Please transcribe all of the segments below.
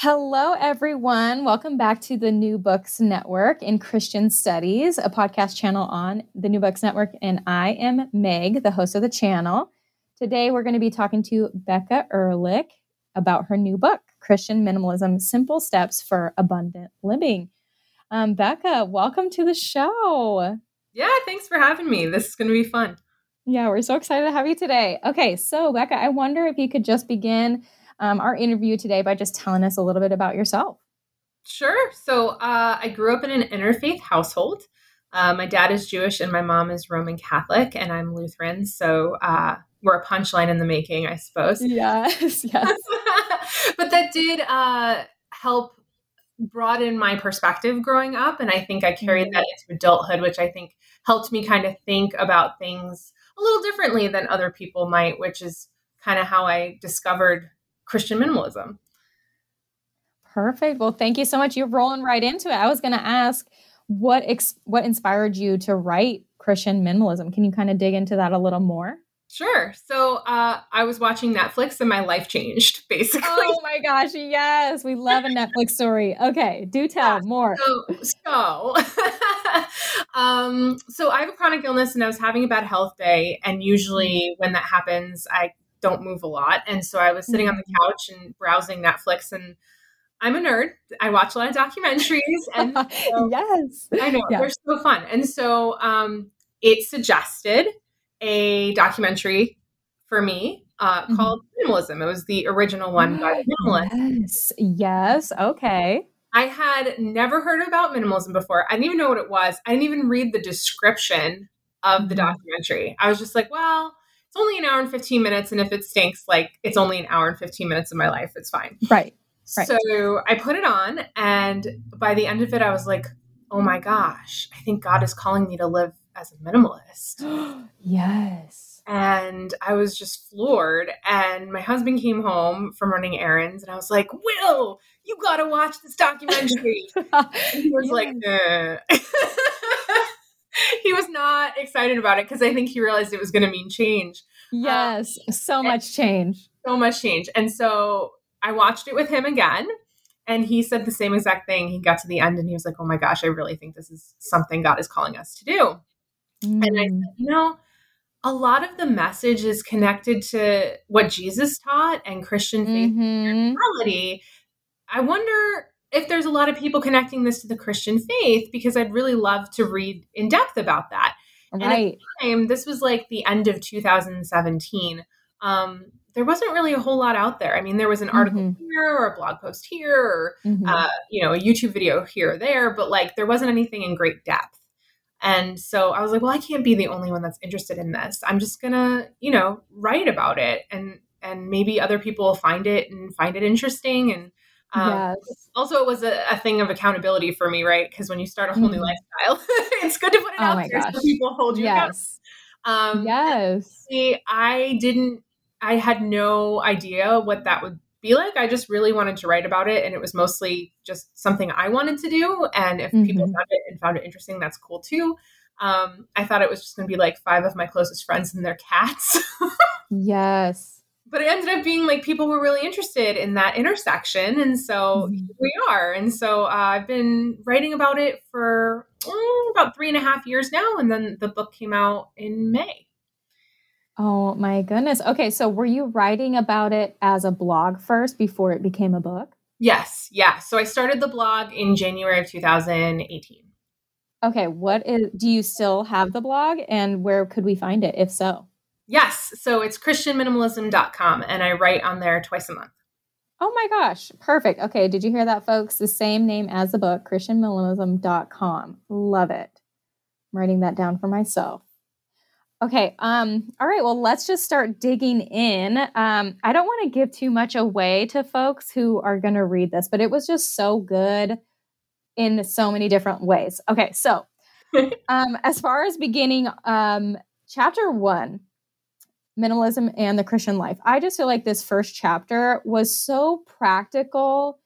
Hello, everyone. Welcome back to the New Books Network in Christian Studies, a podcast channel on the New Books Network. And I am Meg, the host of the channel. Today, we're going to be talking to Becca Ehrlich about her new book, Christian Minimalism Simple Steps for Abundant Living. Um, Becca, welcome to the show. Yeah, thanks for having me. This is going to be fun. Yeah, we're so excited to have you today. Okay, so Becca, I wonder if you could just begin um, our interview today by just telling us a little bit about yourself. Sure. So uh, I grew up in an interfaith household. Uh, my dad is Jewish and my mom is Roman Catholic, and I'm Lutheran. So uh, we're a punchline in the making, I suppose. Yes, yes. but that did uh, help broaden my perspective growing up. And I think I carried that into adulthood, which I think helped me kind of think about things a little differently than other people might, which is kind of how I discovered Christian minimalism. Perfect. Well, thank you so much. You're rolling right into it. I was going to ask what ex- what inspired you to write Christian minimalism. Can you kind of dig into that a little more? Sure. So uh, I was watching Netflix and my life changed, basically. Oh my gosh, yes. We love a Netflix story. Okay, do tell yeah, more. So, so, um, so I have a chronic illness and I was having a bad health day. And usually when that happens, I don't move a lot. And so I was sitting on the mm-hmm. couch and browsing Netflix and I'm a nerd. I watch a lot of documentaries and so, yes. I know yeah. they're so fun. And so um, it suggested a documentary for me uh, mm-hmm. called Minimalism. It was the original one by Minimalist. Yes. Yes. Okay. I had never heard about minimalism before. I didn't even know what it was. I didn't even read the description of the mm-hmm. documentary. I was just like, well, it's only an hour and 15 minutes. And if it stinks, like it's only an hour and 15 minutes of my life. It's fine. Right. right. So I put it on. And by the end of it, I was like, oh my gosh, I think God is calling me to live as a minimalist. yes. And I was just floored. And my husband came home from running errands, and I was like, Will, you got to watch this documentary. he was like, eh. he was not excited about it because I think he realized it was going to mean change. Yes, um, so much change. So much change. And so I watched it with him again. And he said the same exact thing. He got to the end and he was like, Oh my gosh, I really think this is something God is calling us to do. Mm. And I said, You know, a lot of the message is connected to what Jesus taught and Christian faith mm-hmm. and spirituality. I wonder if there's a lot of people connecting this to the Christian faith, because I'd really love to read in depth about that. Right. And at the time, this was like the end of 2017. Um, there wasn't really a whole lot out there. I mean, there was an article mm-hmm. here or a blog post here or, mm-hmm. uh, you know, a YouTube video here or there, but like there wasn't anything in great depth. And so I was like, well, I can't be the only one that's interested in this. I'm just gonna, you know, write about it and and maybe other people will find it and find it interesting and um, yes. Also, it was a, a, thing of accountability for me, right? Because when you start a whole mm. new lifestyle, it's good to put it oh out there gosh. so people hold you yes. Um, yes. See, I didn't. I had no idea what that would be like. I just really wanted to write about it, and it was mostly just something I wanted to do. And if mm-hmm. people found it and found it interesting, that's cool too. Um, I thought it was just going to be like five of my closest friends and their cats. yes but it ended up being like people were really interested in that intersection and so mm-hmm. we are. And so uh, i've been writing about it for oh, about three and a half years now and then the book came out in may. Oh my goodness. Okay so were you writing about it as a blog first before it became a book? Yes yeah. So i started the blog in january of 2018 okay what is do you still have the blog and where could we find it if so Yes. So it's christianminimalism.com and I write on there twice a month. Oh my gosh. Perfect. Okay. Did you hear that, folks? The same name as the book, christianminimalism.com. Love it. I'm writing that down for myself. Okay. Um, all right. Well, let's just start digging in. Um, I don't want to give too much away to folks who are going to read this, but it was just so good in so many different ways. Okay. So, um, as far as beginning, um, chapter one, minimalism and the Christian life, I just feel like this first chapter was so practical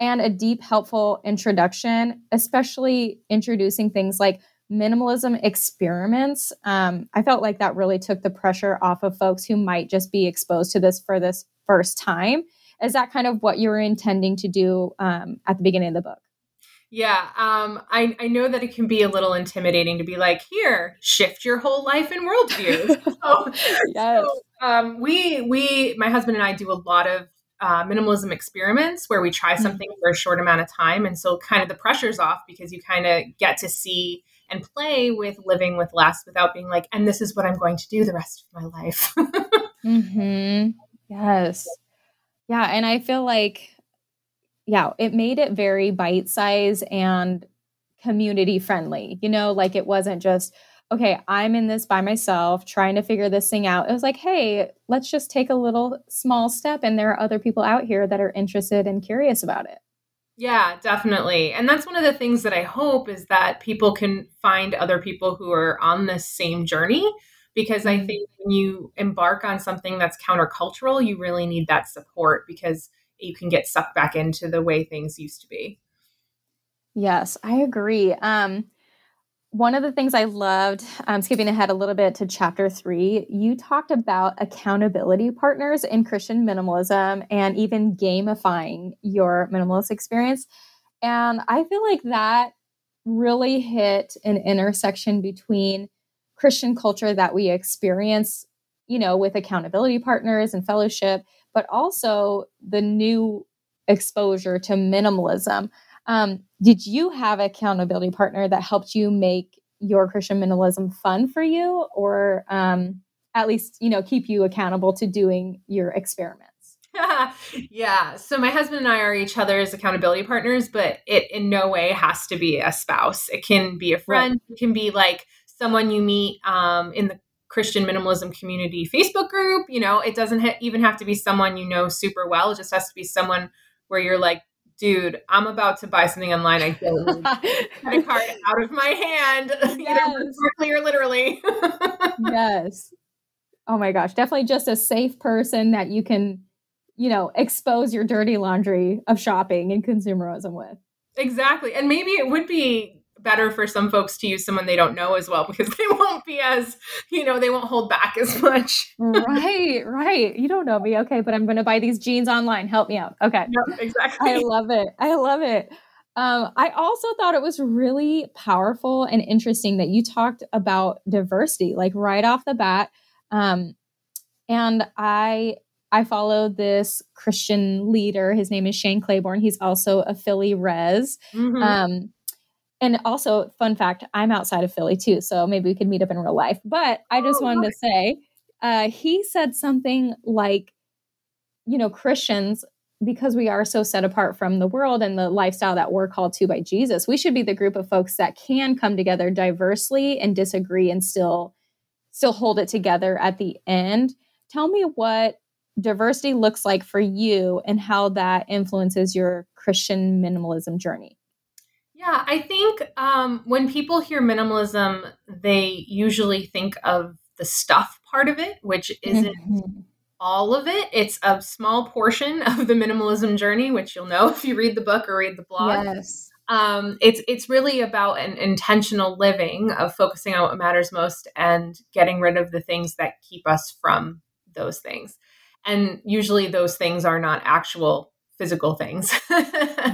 and a deep, helpful introduction, especially introducing things like minimalism experiments. Um, I felt like that really took the pressure off of folks who might just be exposed to this for this first time. Is that kind of what you were intending to do um, at the beginning of the book? Yeah, um, I, I know that it can be a little intimidating to be like, here, shift your whole life and worldview. so, yes. so um, we we my husband and I do a lot of uh, minimalism experiments where we try mm-hmm. something mm-hmm. for a short amount of time, and so kind of the pressure's off because you kind of get to see and play with living with less without being like, and this is what I'm going to do the rest of my life. mm-hmm. Yes. Yeah. And I feel like, yeah, it made it very bite size and community friendly. You know, like it wasn't just, okay, I'm in this by myself trying to figure this thing out. It was like, hey, let's just take a little small step. And there are other people out here that are interested and curious about it. Yeah, definitely. And that's one of the things that I hope is that people can find other people who are on this same journey because I mm-hmm. think when you embark on something that's countercultural, you really need that support because you can get sucked back into the way things used to be. Yes, I agree. Um, one of the things I loved, um, skipping ahead a little bit to chapter three, you talked about accountability partners in Christian minimalism and even gamifying your minimalist experience. And I feel like that really hit an intersection between Christian culture that we experience, you know, with accountability partners and fellowship, but also the new exposure to minimalism. Um, did you have accountability partner that helped you make your Christian minimalism fun for you, or um, at least you know keep you accountable to doing your experiments? yeah. So my husband and I are each other's accountability partners, but it in no way has to be a spouse. It can be a friend. Right. It can be like someone you meet um, in the Christian minimalism community Facebook group. You know, it doesn't ha- even have to be someone you know super well. It just has to be someone where you're like, dude, I'm about to buy something online. I don't need credit card out of my hand, yes. either directly or literally. yes. Oh my gosh, definitely just a safe person that you can, you know, expose your dirty laundry of shopping and consumerism with. Exactly. And maybe it would be better for some folks to use someone they don't know as well because they won't be as you know they won't hold back as much right right you don't know me okay but i'm going to buy these jeans online help me out okay yep, exactly i love it i love it um, I also thought it was really powerful and interesting that you talked about diversity, like right off the bat. Um, and I I follow this Christian leader. His name is Shane Claiborne. He's also a Philly Res. Mm-hmm. Um, and also, fun fact, I'm outside of Philly too, so maybe we could meet up in real life. But I just oh, wanted nice. to say, uh, he said something like, you know, Christians, because we are so set apart from the world and the lifestyle that we're called to by Jesus, we should be the group of folks that can come together diversely and disagree and still still hold it together at the end. Tell me what diversity looks like for you and how that influences your Christian minimalism journey. Yeah, I think um, when people hear minimalism, they usually think of the stuff part of it, which isn't mm-hmm. all of it. It's a small portion of the minimalism journey, which you'll know if you read the book or read the blog. Yes. Um, it's it's really about an intentional living of focusing on what matters most and getting rid of the things that keep us from those things. And usually, those things are not actual physical things.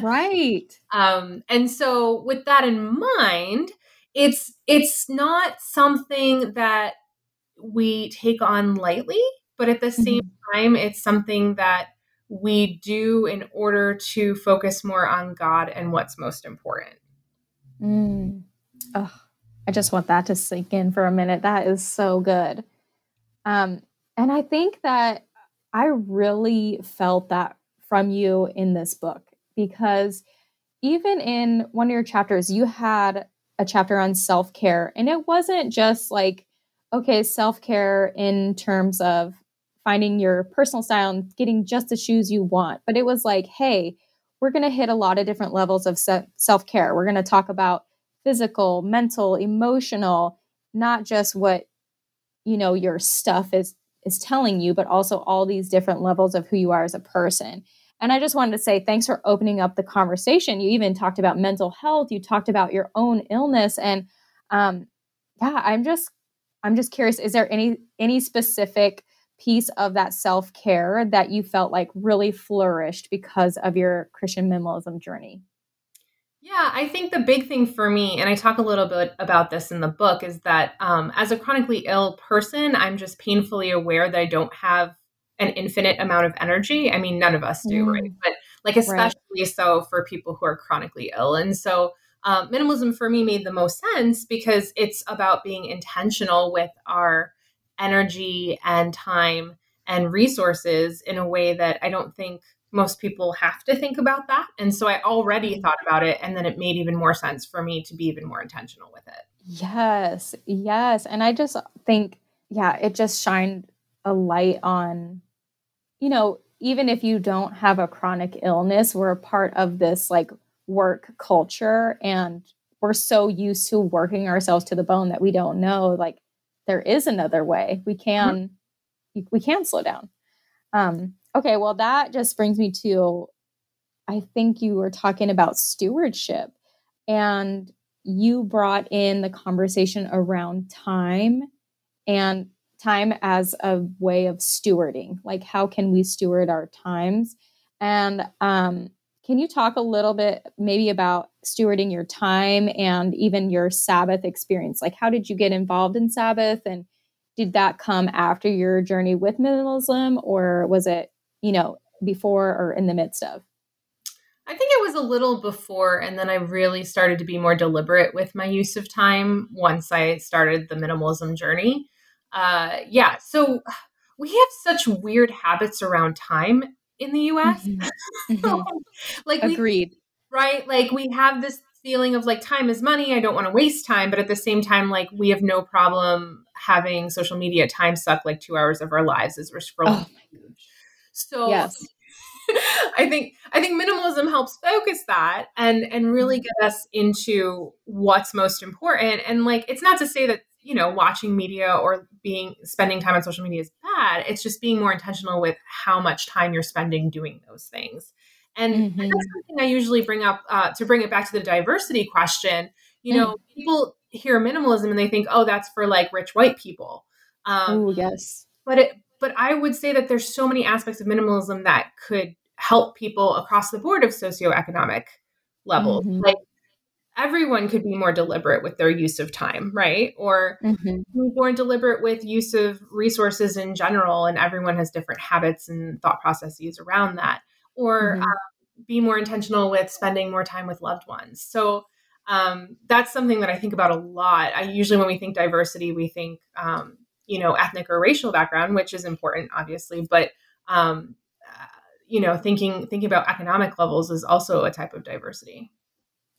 right. Um, and so with that in mind, it's it's not something that we take on lightly, but at the mm-hmm. same time, it's something that we do in order to focus more on God and what's most important. Mm. Oh, I just want that to sink in for a minute. That is so good. Um, and I think that I really felt that from you in this book because even in one of your chapters, you had a chapter on self care, and it wasn't just like, okay, self care in terms of finding your personal style and getting just the shoes you want. But it was like, hey, we're going to hit a lot of different levels of self care. We're going to talk about physical, mental, emotional, not just what you know your stuff is is telling you, but also all these different levels of who you are as a person. And I just wanted to say thanks for opening up the conversation. You even talked about mental health. You talked about your own illness, and um, yeah, I'm just I'm just curious. Is there any any specific piece of that self care that you felt like really flourished because of your Christian minimalism journey? Yeah, I think the big thing for me, and I talk a little bit about this in the book, is that um, as a chronically ill person, I'm just painfully aware that I don't have an infinite amount of energy. I mean, none of us do, mm. right? But like, especially right. so for people who are chronically ill. And so, um, minimalism for me made the most sense because it's about being intentional with our energy and time and resources in a way that I don't think most people have to think about that. And so I already mm-hmm. thought about it. And then it made even more sense for me to be even more intentional with it. Yes. Yes. And I just think, yeah, it just shined a light on, you know, even if you don't have a chronic illness, we're a part of this like work culture and we're so used to working ourselves to the bone that we don't know like there is another way. We can mm-hmm. we can slow down. Um Okay, well, that just brings me to I think you were talking about stewardship and you brought in the conversation around time and time as a way of stewarding. Like, how can we steward our times? And um, can you talk a little bit maybe about stewarding your time and even your Sabbath experience? Like, how did you get involved in Sabbath? And did that come after your journey with minimalism, or was it you know, before or in the midst of? I think it was a little before, and then I really started to be more deliberate with my use of time once I started the minimalism journey. Uh, yeah, so we have such weird habits around time in the US. Mm-hmm. Mm-hmm. like, agreed. We, right? Like, we have this feeling of like time is money. I don't want to waste time, but at the same time, like, we have no problem having social media time suck like two hours of our lives as we're scrolling. Oh so yes. I think I think minimalism helps focus that and and really mm-hmm. get us into what's most important. And like it's not to say that you know watching media or being spending time on social media is bad. It's just being more intentional with how much time you're spending doing those things. And, mm-hmm. and that's something I usually bring up uh, to bring it back to the diversity question. You know, mm. people hear minimalism and they think, oh, that's for like rich white people. Um, oh yes. But it but I would say that there's so many aspects of minimalism that could help people across the board of socioeconomic levels. Mm-hmm. Like everyone could be more deliberate with their use of time, right? Or mm-hmm. more deliberate with use of resources in general, and everyone has different habits and thought processes around that. Or mm-hmm. um, be more intentional with spending more time with loved ones. So um, that's something that I think about a lot. I usually, when we think diversity, we think um, you know ethnic or racial background which is important obviously but um, uh, you know thinking thinking about economic levels is also a type of diversity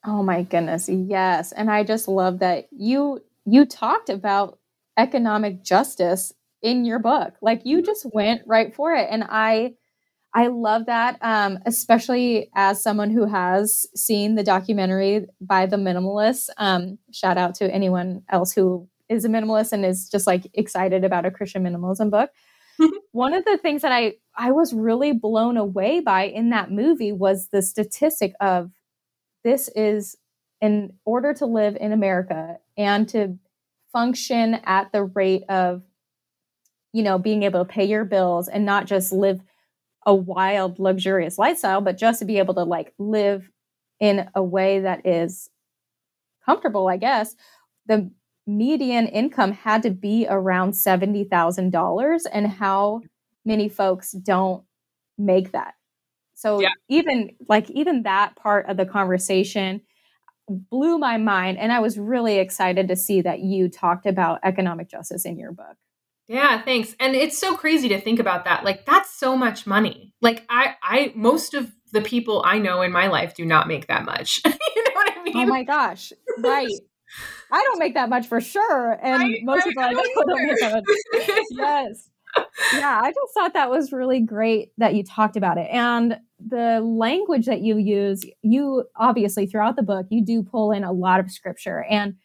oh my goodness yes and i just love that you you talked about economic justice in your book like you mm-hmm. just went right for it and i i love that um, especially as someone who has seen the documentary by the minimalists um, shout out to anyone else who is a minimalist and is just like excited about a Christian minimalism book. One of the things that I I was really blown away by in that movie was the statistic of this is in order to live in America and to function at the rate of you know being able to pay your bills and not just live a wild luxurious lifestyle but just to be able to like live in a way that is comfortable i guess the median income had to be around $70,000 and how many folks don't make that. So yeah. even like even that part of the conversation blew my mind and I was really excited to see that you talked about economic justice in your book. Yeah, thanks. And it's so crazy to think about that. Like that's so much money. Like I I most of the people I know in my life do not make that much. you know what I oh mean? Oh my gosh. Right. I don't make that much for sure. And right, most people I know don't make that much. yes. Yeah, I just thought that was really great that you talked about it. And the language that you use, you obviously throughout the book, you do pull in a lot of scripture. And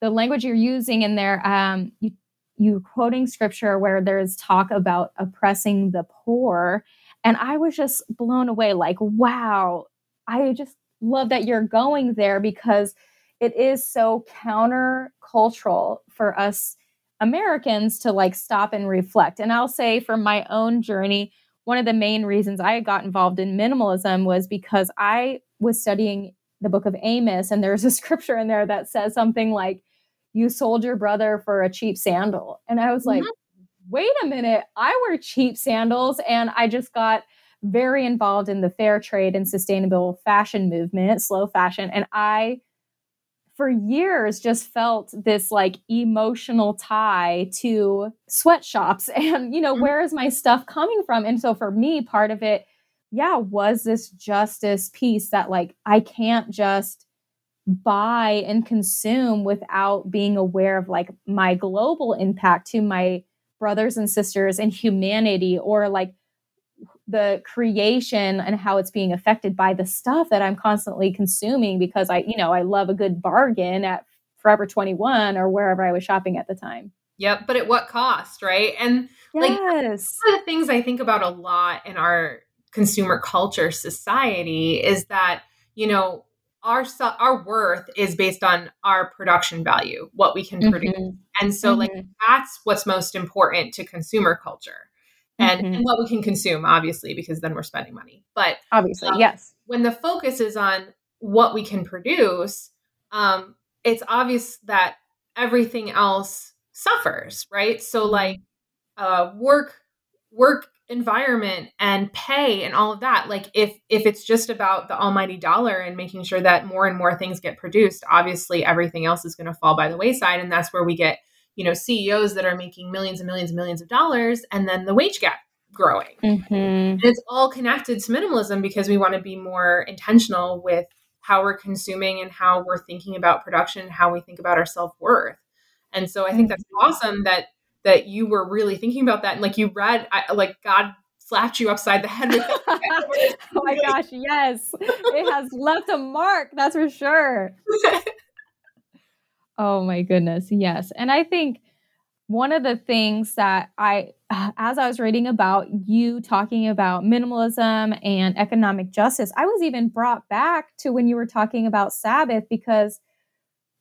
the language you're using in there, um, you you quoting scripture where there's talk about oppressing the poor. And I was just blown away, like, wow, I just love that you're going there because it is so countercultural for us Americans to like stop and reflect. And I'll say for my own journey, one of the main reasons I got involved in minimalism was because I was studying the book of Amos, and there's a scripture in there that says something like, You sold your brother for a cheap sandal. And I was like, mm-hmm. Wait a minute, I wear cheap sandals. And I just got very involved in the fair trade and sustainable fashion movement, slow fashion. And I for years just felt this like emotional tie to sweatshops and you know mm-hmm. where is my stuff coming from and so for me part of it yeah was this justice piece that like i can't just buy and consume without being aware of like my global impact to my brothers and sisters and humanity or like the creation and how it's being affected by the stuff that I'm constantly consuming because I, you know, I love a good bargain at Forever 21 or wherever I was shopping at the time. Yep, but at what cost, right? And yes. like one of the things I think about a lot in our consumer culture society is that, you know, our our worth is based on our production value, what we can produce. Mm-hmm. And so mm-hmm. like that's what's most important to consumer culture and, mm-hmm. and what we can consume, obviously, because then we're spending money. But obviously, um, yes. When the focus is on what we can produce, um, it's obvious that everything else suffers, right? So, mm-hmm. like uh, work, work environment and pay and all of that like if if it's just about the almighty dollar and making sure that more and more things get produced obviously everything else is going to fall by the wayside and that's where we get you know CEOs that are making millions and millions and millions of dollars, and then the wage gap growing. Mm-hmm. And it's all connected to minimalism because we want to be more intentional with how we're consuming and how we're thinking about production, how we think about our self worth. And so I think that's mm-hmm. awesome that that you were really thinking about that and like you read I, like God slapped you upside the head with it. oh my gosh, yes. It has left a mark, that's for sure. Oh my goodness. Yes. And I think one of the things that I, as I was reading about you talking about minimalism and economic justice, I was even brought back to when you were talking about Sabbath because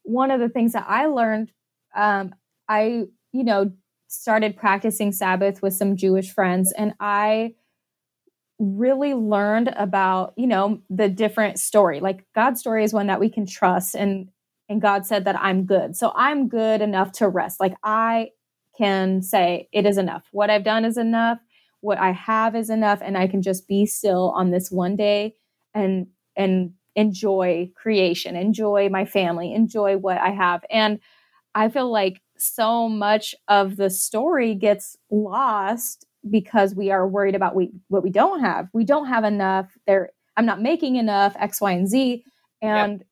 one of the things that I learned, um, I, you know, started practicing Sabbath with some Jewish friends and I really learned about, you know, the different story. Like God's story is one that we can trust and and God said that I'm good. So I'm good enough to rest. Like I can say it is enough. What I've done is enough. What I have is enough and I can just be still on this one day and and enjoy creation, enjoy my family, enjoy what I have. And I feel like so much of the story gets lost because we are worried about we, what we don't have. We don't have enough. There I'm not making enough X, Y, and Z. And yep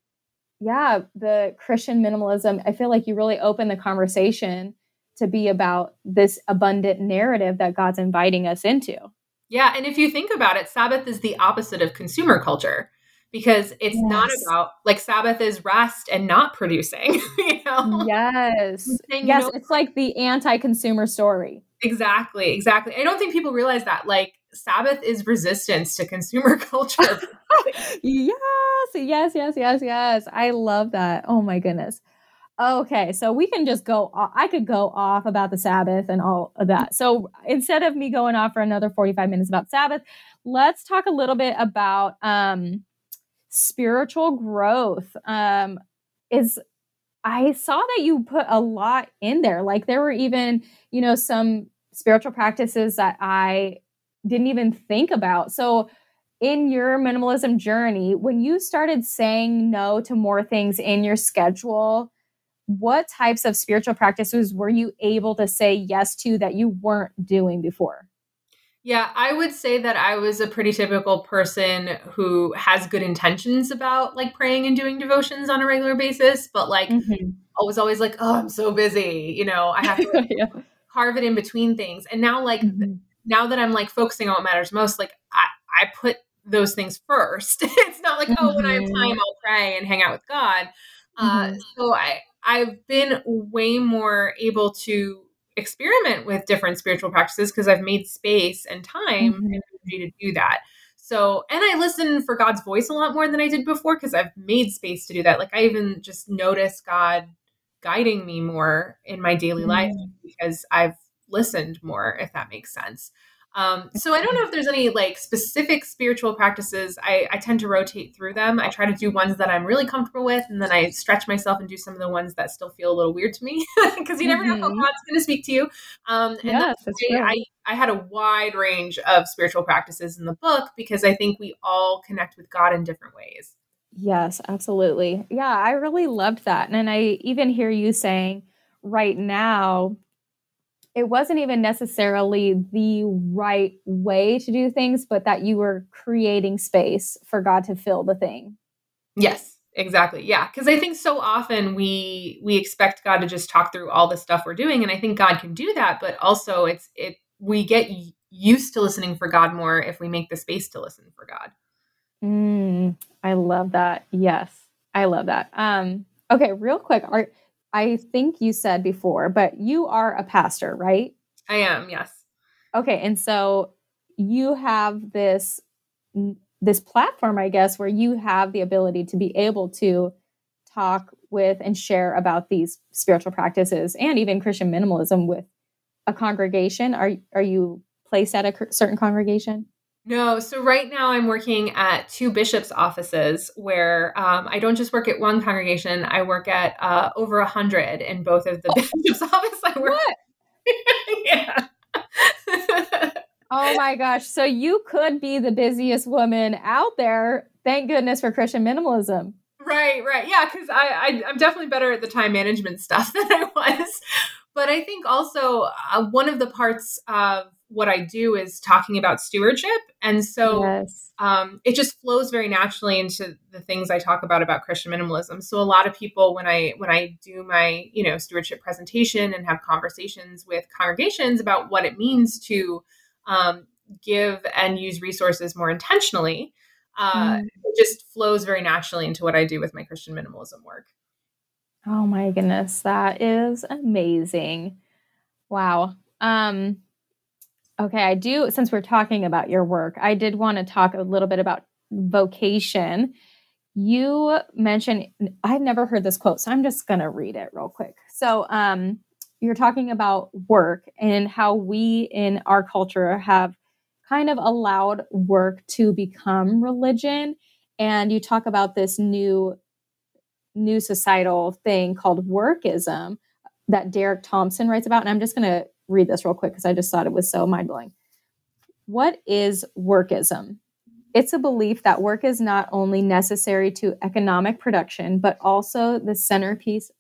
yeah, the Christian minimalism, I feel like you really open the conversation to be about this abundant narrative that God's inviting us into. Yeah. And if you think about it, Sabbath is the opposite of consumer culture because it's yes. not about like Sabbath is rest and not producing. you know? Yes. Saying, yes. You know, it's like the anti consumer story. Exactly. Exactly. I don't think people realize that. Like, Sabbath is resistance to consumer culture. yes, yes, yes, yes, yes. I love that. Oh my goodness. Okay, so we can just go. I could go off about the Sabbath and all of that. So instead of me going off for another 45 minutes about Sabbath, let's talk a little bit about um, spiritual growth. Um, is I saw that you put a lot in there. Like there were even, you know, some spiritual practices that I didn't even think about. So, in your minimalism journey, when you started saying no to more things in your schedule, what types of spiritual practices were you able to say yes to that you weren't doing before? Yeah, I would say that I was a pretty typical person who has good intentions about like praying and doing devotions on a regular basis, but like mm-hmm. I was always like, oh, I'm so busy. You know, I have to like, yeah. carve it in between things. And now, like, mm-hmm. now that I'm like focusing on what matters most, like, I, I put those things first. it's not like, mm-hmm. oh, when I have time, mm-hmm. I'll pray and hang out with God. Uh, mm-hmm. so I, I've been way more able to experiment with different spiritual practices because I've made space and time mm-hmm. and energy to do that. So, and I listen for God's voice a lot more than I did before because I've made space to do that. Like I even just notice God guiding me more in my daily mm-hmm. life because I've listened more, if that makes sense. Um, so I don't know if there's any like specific spiritual practices. I, I tend to rotate through them. I try to do ones that I'm really comfortable with, and then I stretch myself and do some of the ones that still feel a little weird to me because you never mm-hmm. know how mm-hmm. God's going to speak to you. Um, and yes, that's I, I, I had a wide range of spiritual practices in the book because I think we all connect with God in different ways. Yes, absolutely. Yeah, I really loved that. And I even hear you saying right now it wasn't even necessarily the right way to do things, but that you were creating space for God to fill the thing. Yes, exactly. Yeah, because I think so often we we expect God to just talk through all the stuff we're doing, and I think God can do that, but also it's it we get used to listening for God more if we make the space to listen for God. Mm, I love that. Yes, I love that. Um, okay, real quick, are I think you said before, but you are a pastor, right? I am, yes. Okay, and so you have this this platform, I guess, where you have the ability to be able to talk with and share about these spiritual practices and even Christian minimalism with a congregation. Are are you placed at a certain congregation? No, so right now I'm working at two bishops' offices where um, I don't just work at one congregation. I work at uh, over a hundred in both of the oh. bishops' office. I work. What? yeah. oh my gosh! So you could be the busiest woman out there. Thank goodness for Christian minimalism. Right, right, yeah. Because I, I, I'm definitely better at the time management stuff than I was. But I think also uh, one of the parts of what I do is talking about stewardship. And so yes. um, it just flows very naturally into the things I talk about about Christian minimalism. So a lot of people when I when I do my, you know, stewardship presentation and have conversations with congregations about what it means to um, give and use resources more intentionally, uh, mm. it just flows very naturally into what I do with my Christian minimalism work. Oh my goodness, that is amazing. Wow. Um Okay, I do, since we're talking about your work, I did want to talk a little bit about vocation. You mentioned, I've never heard this quote, so I'm just going to read it real quick. So, um, you're talking about work and how we in our culture have kind of allowed work to become religion. And you talk about this new, new societal thing called workism that Derek Thompson writes about. And I'm just going to read this real quick because I just thought it was so mind blowing. What is workism? It's a belief that work is not only necessary to economic production, but also the centerpiece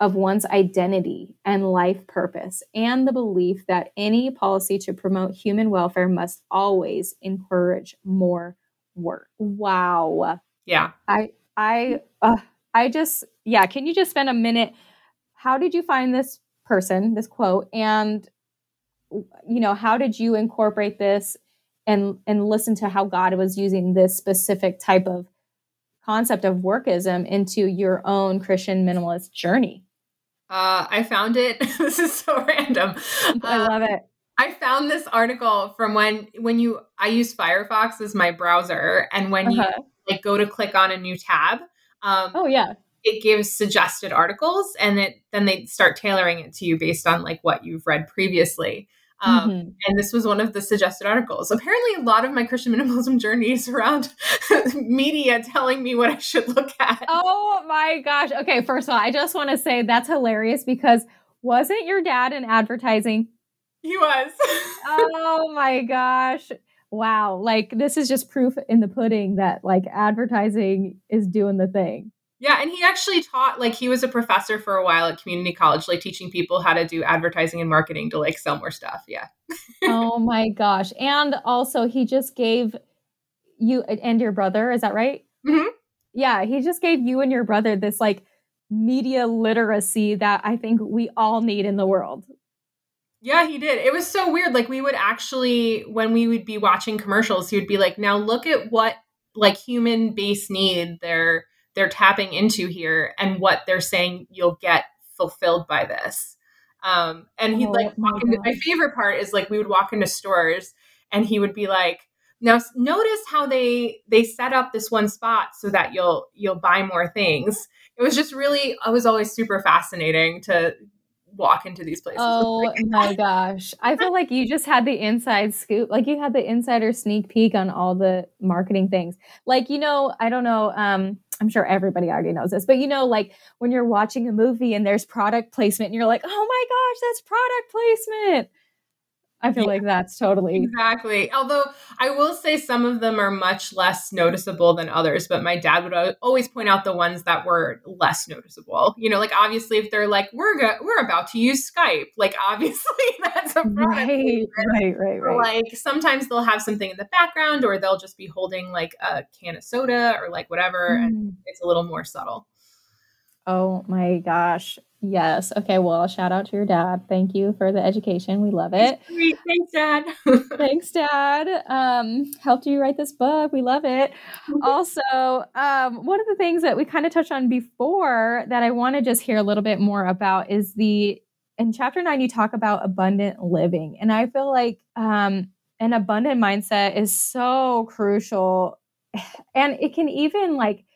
of one's identity and life purpose, and the belief that any policy to promote human welfare must always encourage more work. Wow. Yeah. I, I, uh, I just, yeah. Can you just spend a minute? How did you find this person, this quote, and you know, how did you incorporate this and and listen to how God was using this specific type of concept of workism into your own Christian minimalist journey? Uh, I found it. this is so random. I love it. I found this article from when when you I use Firefox as my browser, and when uh-huh. you like go to click on a new tab. Um, oh yeah it gives suggested articles and it then they start tailoring it to you based on like what you've read previously. Um, mm-hmm. and this was one of the suggested articles. Apparently a lot of my christian minimalism journey is around media telling me what i should look at. Oh my gosh. Okay first of all i just want to say that's hilarious because wasn't your dad in advertising? He was. Oh my gosh. Wow like this is just proof in the pudding that like advertising is doing the thing Yeah, and he actually taught like he was a professor for a while at community college, like teaching people how to do advertising and marketing to like sell more stuff. Yeah. oh my gosh. And also he just gave you and your brother, is that right? Mm-hmm. Yeah, he just gave you and your brother this like media literacy that I think we all need in the world. Yeah, he did. It was so weird. Like we would actually when we would be watching commercials, he would be like, "Now look at what like human base need they're they're tapping into here and what they're saying you'll get fulfilled by this. Um, and he'd oh, like walk into, my favorite part is like we would walk into stores and he would be like, now notice how they they set up this one spot so that you'll you'll buy more things. It was just really it was always super fascinating to walk into these places. Oh my gosh. I feel like you just had the inside scoop. Like you had the insider sneak peek on all the marketing things. Like, you know, I don't know, um, I'm sure everybody already knows this, but you know, like when you're watching a movie and there's product placement and you're like, oh my gosh, that's product placement. I feel yeah, like that's totally exactly. Although I will say some of them are much less noticeable than others, but my dad would always point out the ones that were less noticeable. You know, like obviously if they're like we're go- we're about to use Skype, like obviously that's a. Right, right, right, right. Like sometimes they'll have something in the background, or they'll just be holding like a can of soda or like whatever, mm. and it's a little more subtle. Oh my gosh. Yes. Okay. Well, shout out to your dad. Thank you for the education. We love it. Thanks, Dad. Thanks, Dad. Um, helped you write this book. We love it. also, um, one of the things that we kind of touched on before that I want to just hear a little bit more about is the in chapter nine, you talk about abundant living. And I feel like um, an abundant mindset is so crucial. And it can even like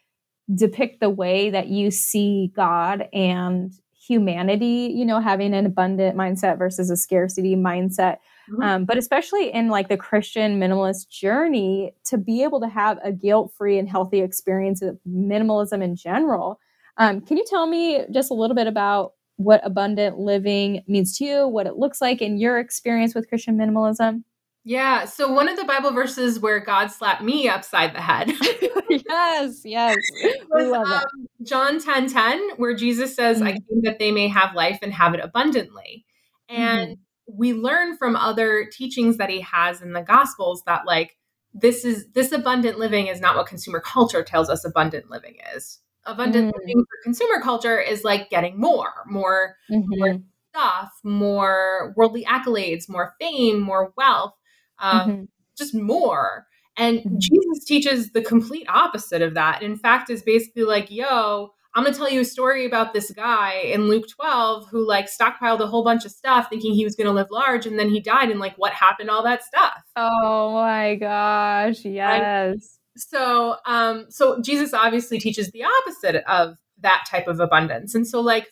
depict the way that you see God and humanity, you know, having an abundant mindset versus a scarcity mindset. Mm-hmm. Um, but especially in like the Christian minimalist journey, to be able to have a guilt free and healthy experience of minimalism in general. Um, can you tell me just a little bit about what abundant living means to you, what it looks like in your experience with Christian minimalism? Yeah. So one of the Bible verses where God slapped me upside the head. yes, yes. was, um, John 10 10, where Jesus says, mm-hmm. I came that they may have life and have it abundantly. And mm-hmm. we learn from other teachings that he has in the gospels that like this is this abundant living is not what consumer culture tells us abundant living is. Abundant mm-hmm. living for consumer culture is like getting more, more, more mm-hmm. stuff, more worldly accolades, more fame, more wealth um, mm-hmm. just more. And mm-hmm. Jesus teaches the complete opposite of that. In fact, is basically like, yo, I'm gonna tell you a story about this guy in Luke 12 who like stockpiled a whole bunch of stuff thinking he was gonna live large and then he died and like what happened all that stuff. Oh my gosh, yes. so um so Jesus obviously teaches the opposite of that type of abundance. And so like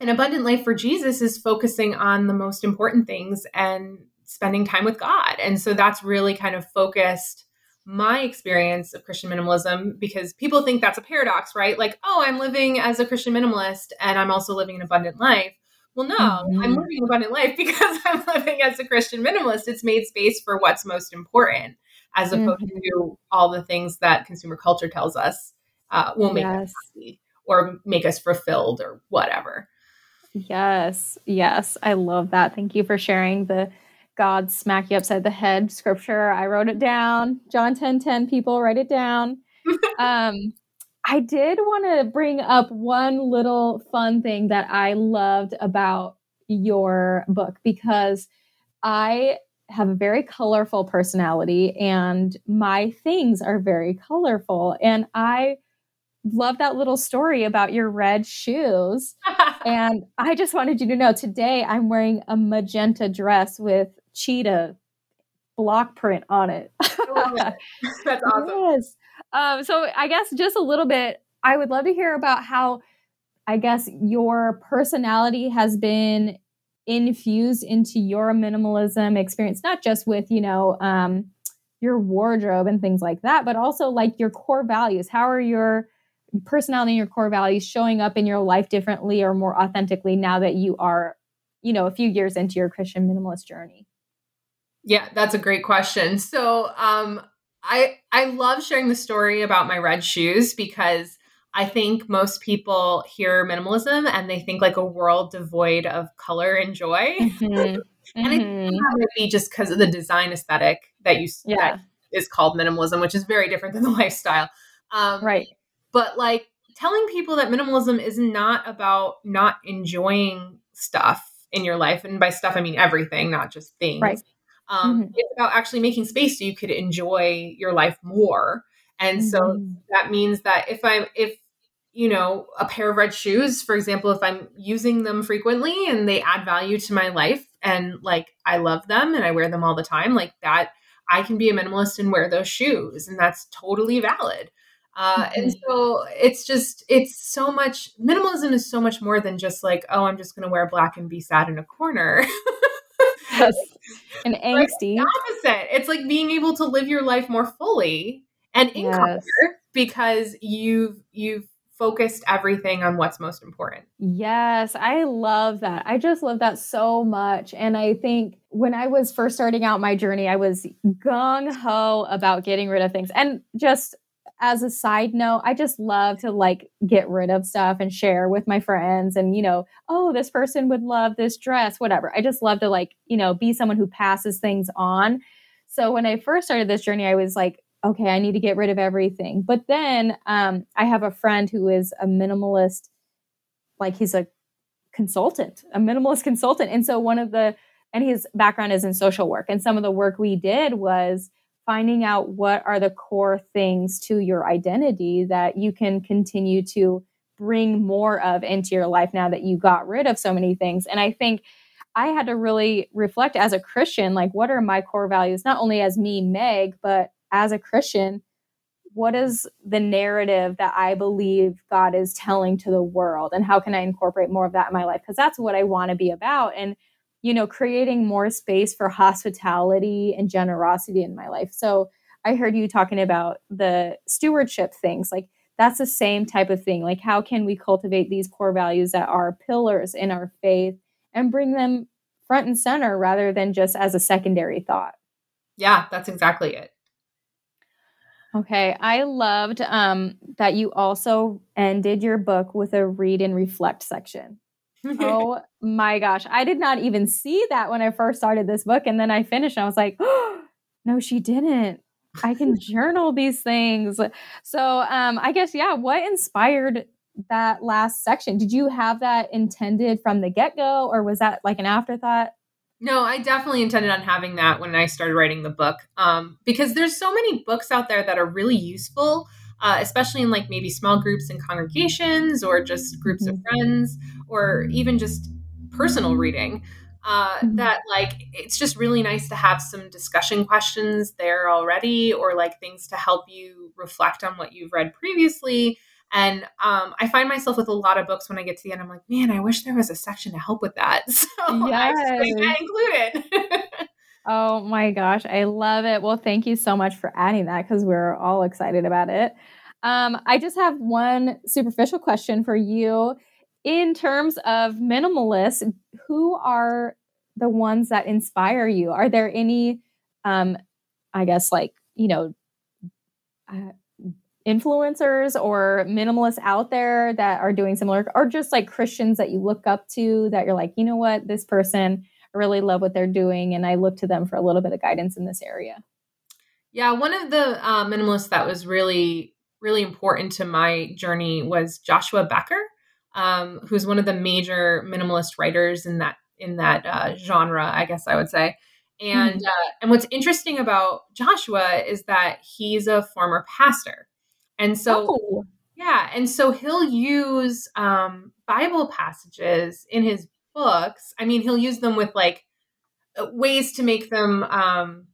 an abundant life for Jesus is focusing on the most important things and spending time with God. And so that's really kind of focused my experience of Christian minimalism because people think that's a paradox, right? Like, oh, I'm living as a Christian minimalist and I'm also living an abundant life. Well, no, mm-hmm. I'm living an abundant life because I'm living as a Christian minimalist. It's made space for what's most important as opposed mm-hmm. to all the things that consumer culture tells us uh, will make yes. us happy or make us fulfilled or whatever. Yes, yes. I love that. Thank you for sharing the God smack you upside the head scripture. I wrote it down. John 10 10 people, write it down. um, I did want to bring up one little fun thing that I loved about your book because I have a very colorful personality and my things are very colorful. And I love that little story about your red shoes. and I just wanted you to know today I'm wearing a magenta dress with cheetah block print on it. That's awesome. Yes. Um, so I guess just a little bit, I would love to hear about how I guess your personality has been infused into your minimalism experience, not just with, you know, um, your wardrobe and things like that, but also like your core values. How are your personality and your core values showing up in your life differently or more authentically now that you are, you know, a few years into your Christian minimalist journey? Yeah, that's a great question. So, um, I I love sharing the story about my red shoes because I think most people hear minimalism and they think like a world devoid of color and joy. Mm-hmm. and. I think mm-hmm. that might be just because of the design aesthetic that you yeah. that is called minimalism, which is very different than the lifestyle. Um, right. But like telling people that minimalism is not about not enjoying stuff in your life, and by stuff I mean everything, not just things. Right. Um, mm-hmm. It's about actually making space so you could enjoy your life more. And mm-hmm. so that means that if I'm if you know a pair of red shoes, for example, if I'm using them frequently and they add value to my life, and like I love them and I wear them all the time, like that I can be a minimalist and wear those shoes, and that's totally valid. Uh, mm-hmm. And so it's just, it's so much, minimalism is so much more than just like, oh, I'm just going to wear black and be sad in a corner. yes. And angsty. Like opposite. It's like being able to live your life more fully and in yes. because you've, you've focused everything on what's most important. Yes, I love that. I just love that so much. And I think when I was first starting out my journey, I was gung ho about getting rid of things and just as a side note, I just love to like get rid of stuff and share with my friends and, you know, oh, this person would love this dress, whatever. I just love to like, you know, be someone who passes things on. So when I first started this journey, I was like, okay, I need to get rid of everything. But then um, I have a friend who is a minimalist, like he's a consultant, a minimalist consultant. And so one of the, and his background is in social work. And some of the work we did was, finding out what are the core things to your identity that you can continue to bring more of into your life now that you got rid of so many things. And I think I had to really reflect as a Christian, like, what are my core values, not only as me, Meg, but as a Christian, what is the narrative that I believe God is telling to the world? And how can I incorporate more of that in my life? Because that's what I want to be about. And you know, creating more space for hospitality and generosity in my life. So I heard you talking about the stewardship things. Like that's the same type of thing. Like, how can we cultivate these core values that are pillars in our faith and bring them front and center rather than just as a secondary thought? Yeah, that's exactly it. Okay, I loved um, that you also ended your book with a read and reflect section oh my gosh. I did not even see that when I first started this book. And then I finished and I was like, oh, no, she didn't. I can journal these things. So um, I guess, yeah, what inspired that last section? Did you have that intended from the get go or was that like an afterthought? No, I definitely intended on having that when I started writing the book um, because there's so many books out there that are really useful uh, especially in like maybe small groups and congregations or just groups of mm-hmm. friends or even just personal reading. Uh, mm-hmm. that like it's just really nice to have some discussion questions there already or like things to help you reflect on what you've read previously and um, I find myself with a lot of books when I get to the end, I'm like, man, I wish there was a section to help with that. So yes. I just that included. Oh my gosh, I love it. Well, thank you so much for adding that because we're all excited about it. Um, I just have one superficial question for you. In terms of minimalists, who are the ones that inspire you? Are there any, um, I guess, like, you know, uh, influencers or minimalists out there that are doing similar, or just like Christians that you look up to that you're like, you know what, this person really love what they're doing and I look to them for a little bit of guidance in this area. Yeah, one of the uh, minimalists that was really, really important to my journey was Joshua Becker, um, who's one of the major minimalist writers in that in that uh, genre, I guess I would say. And mm-hmm. uh, and what's interesting about Joshua is that he's a former pastor, and so oh. yeah, and so he'll use um, Bible passages in his books, I mean, he'll use them with like uh, ways to make them um,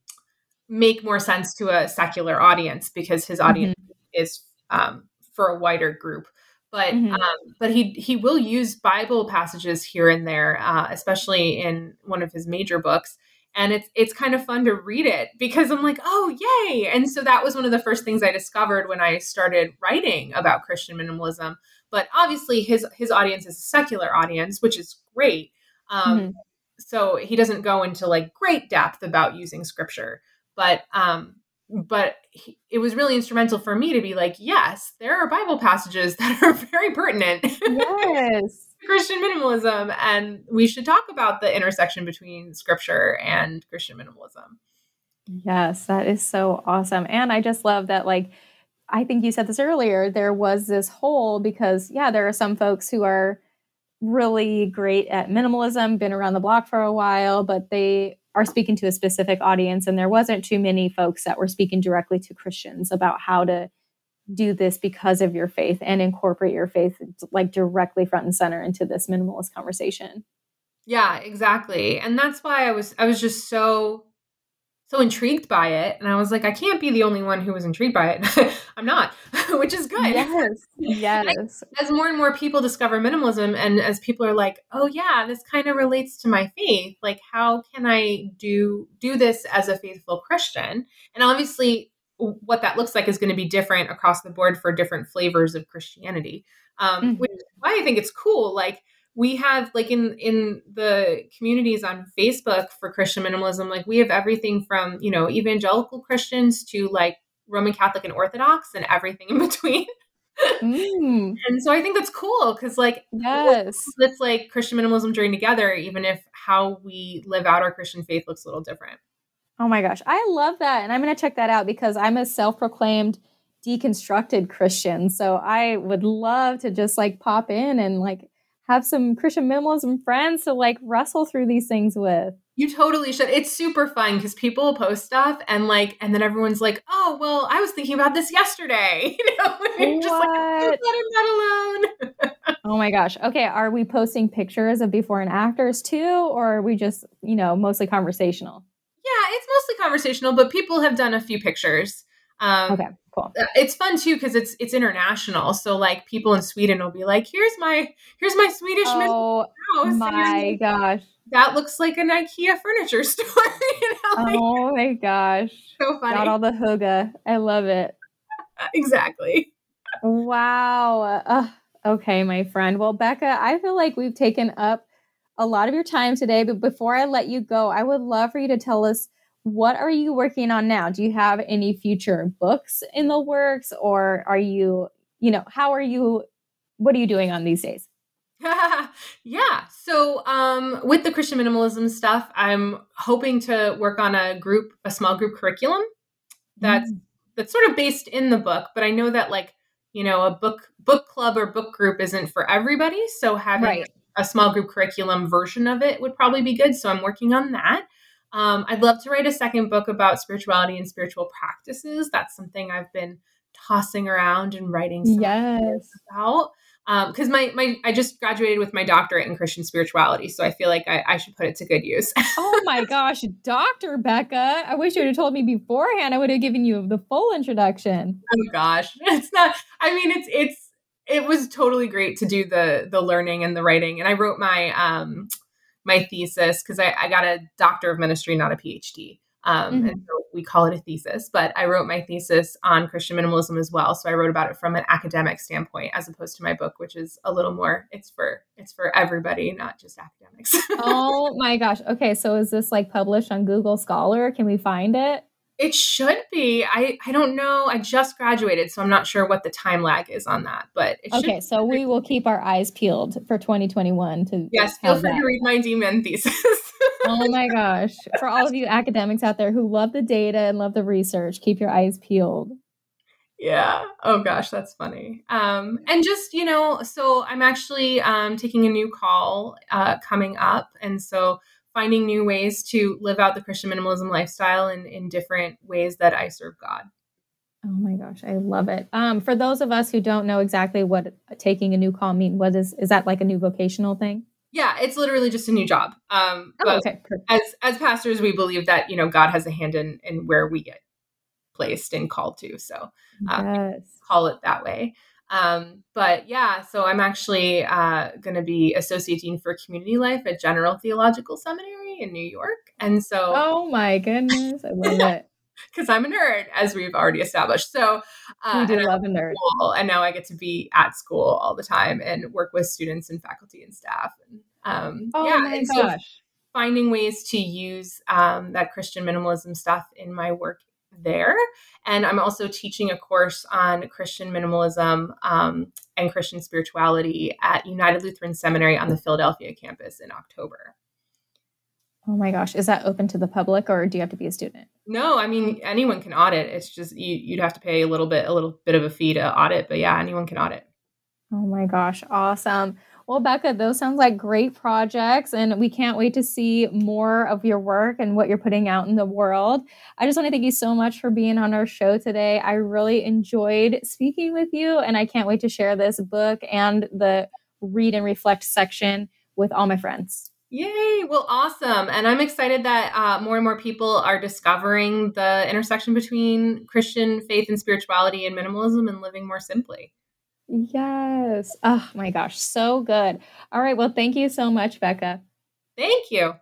make more sense to a secular audience because his audience mm-hmm. is um, for a wider group. But mm-hmm. um, but he he will use Bible passages here and there, uh, especially in one of his major books, and it's it's kind of fun to read it because I'm like, oh yay! And so that was one of the first things I discovered when I started writing about Christian minimalism but obviously, his his audience is a secular audience, which is great. Um, mm-hmm. So he doesn't go into like great depth about using scripture, but um, but he, it was really instrumental for me to be like, yes, there are Bible passages that are very pertinent. Yes. Christian minimalism, and we should talk about the intersection between scripture and Christian minimalism. Yes, that is so awesome. And I just love that, like, I think you said this earlier, there was this hole because, yeah, there are some folks who are really great at minimalism, been around the block for a while, but they are speaking to a specific audience. And there wasn't too many folks that were speaking directly to Christians about how to do this because of your faith and incorporate your faith like directly front and center into this minimalist conversation. Yeah, exactly. And that's why I was I was just so so intrigued by it and I was like I can't be the only one who was intrigued by it. I'm not, which is good. Yes. Yes. as more and more people discover minimalism and as people are like, "Oh yeah, this kind of relates to my faith. Like how can I do do this as a faithful Christian?" And obviously what that looks like is going to be different across the board for different flavors of Christianity. Um, mm-hmm. Which is why I think it's cool. Like we have like in in the communities on Facebook for Christian minimalism, like we have everything from you know evangelical Christians to like Roman Catholic and Orthodox and everything in between. mm. And so I think that's cool because like yes, it's like Christian minimalism journey together, even if how we live out our Christian faith looks a little different. Oh my gosh, I love that. And I'm going to check that out because I'm a self proclaimed deconstructed Christian. So I would love to just like pop in and like have some Christian minimalism friends to like wrestle through these things with. You totally should. It's super fun because people post stuff and like, and then everyone's like, "Oh, well, I was thinking about this yesterday." You know, just like, I'm not alone. oh my gosh. Okay, are we posting pictures of before and afters too, or are we just, you know, mostly conversational? Yeah, it's mostly conversational, but people have done a few pictures. Um, okay, cool. Uh, it's fun too because it's it's international. So like people in Sweden will be like, "Here's my here's my Swedish oh, house." my gosh, that looks like an IKEA furniture store. you know, like, oh my gosh, so funny. Got all the hygge. I love it. exactly. Wow. Uh, okay, my friend. Well, Becca, I feel like we've taken up a lot of your time today. But before I let you go, I would love for you to tell us what are you working on now? Do you have any future books in the works or are you, you know, how are you what are you doing on these days? yeah. So, um, with the Christian minimalism stuff, I'm hoping to work on a group, a small group curriculum that's mm. that's sort of based in the book, but I know that like, you know, a book book club or book group isn't for everybody. So having right a small group curriculum version of it would probably be good. So I'm working on that. Um, I'd love to write a second book about spirituality and spiritual practices. That's something I've been tossing around and writing yes. about. Because um, my my I just graduated with my doctorate in Christian spirituality, so I feel like I, I should put it to good use. oh my gosh, Doctor Becca! I wish you would have told me beforehand. I would have given you the full introduction. Oh gosh, it's not. I mean, it's it's it was totally great to do the the learning and the writing. And I wrote my um my thesis because I, I got a doctor of ministry, not a PhD. Um, mm-hmm. and so we call it a thesis, but I wrote my thesis on Christian minimalism as well. So I wrote about it from an academic standpoint, as opposed to my book, which is a little more. It's for it's for everybody, not just academics. oh my gosh! Okay, so is this like published on Google Scholar? Can we find it? It should be. I, I don't know. I just graduated, so I'm not sure what the time lag is on that. But okay, so we will keep our eyes peeled for 2021 to yes. Feel free that. to read my DMin thesis. oh my gosh! For all of you academics out there who love the data and love the research, keep your eyes peeled. Yeah. Oh gosh, that's funny. Um, and just you know, so I'm actually um, taking a new call uh, coming up, and so finding new ways to live out the Christian minimalism lifestyle in, in different ways that I serve God. Oh my gosh, I love it. Um, for those of us who don't know exactly what taking a new call means, what is is that like a new vocational thing? Yeah, it's literally just a new job. Um, oh, okay. Perfect. As as pastors, we believe that you know God has a hand in in where we get placed and called to. So um, yes. call it that way. Um, but yeah, so I'm actually uh, going to be associate dean for community life at General Theological Seminary in New York, and so oh my goodness, I love it because I'm a nerd, as we've already established. So uh, we do love a nerd, school, and now I get to be at school all the time and work with students and faculty and staff. And um, oh yeah, my gosh. So finding ways to use um, that Christian minimalism stuff in my work there. And I'm also teaching a course on Christian minimalism um, and Christian spirituality at United Lutheran Seminary on the Philadelphia campus in October. Oh my gosh, is that open to the public or do you have to be a student? No, I mean anyone can audit. It's just you, would have to pay a little bit, a little bit of a fee to audit, but yeah, anyone can audit. Oh my gosh, awesome. Well, Becca, those sounds like great projects, and we can't wait to see more of your work and what you're putting out in the world. I just want to thank you so much for being on our show today. I really enjoyed speaking with you, and I can't wait to share this book and the read and reflect section with all my friends. Yay! Well, awesome. And I'm excited that uh, more and more people are discovering the intersection between Christian faith and spirituality and minimalism and living more simply. Yes. Oh my gosh, so good. All right. Well, thank you so much, Becca. Thank you.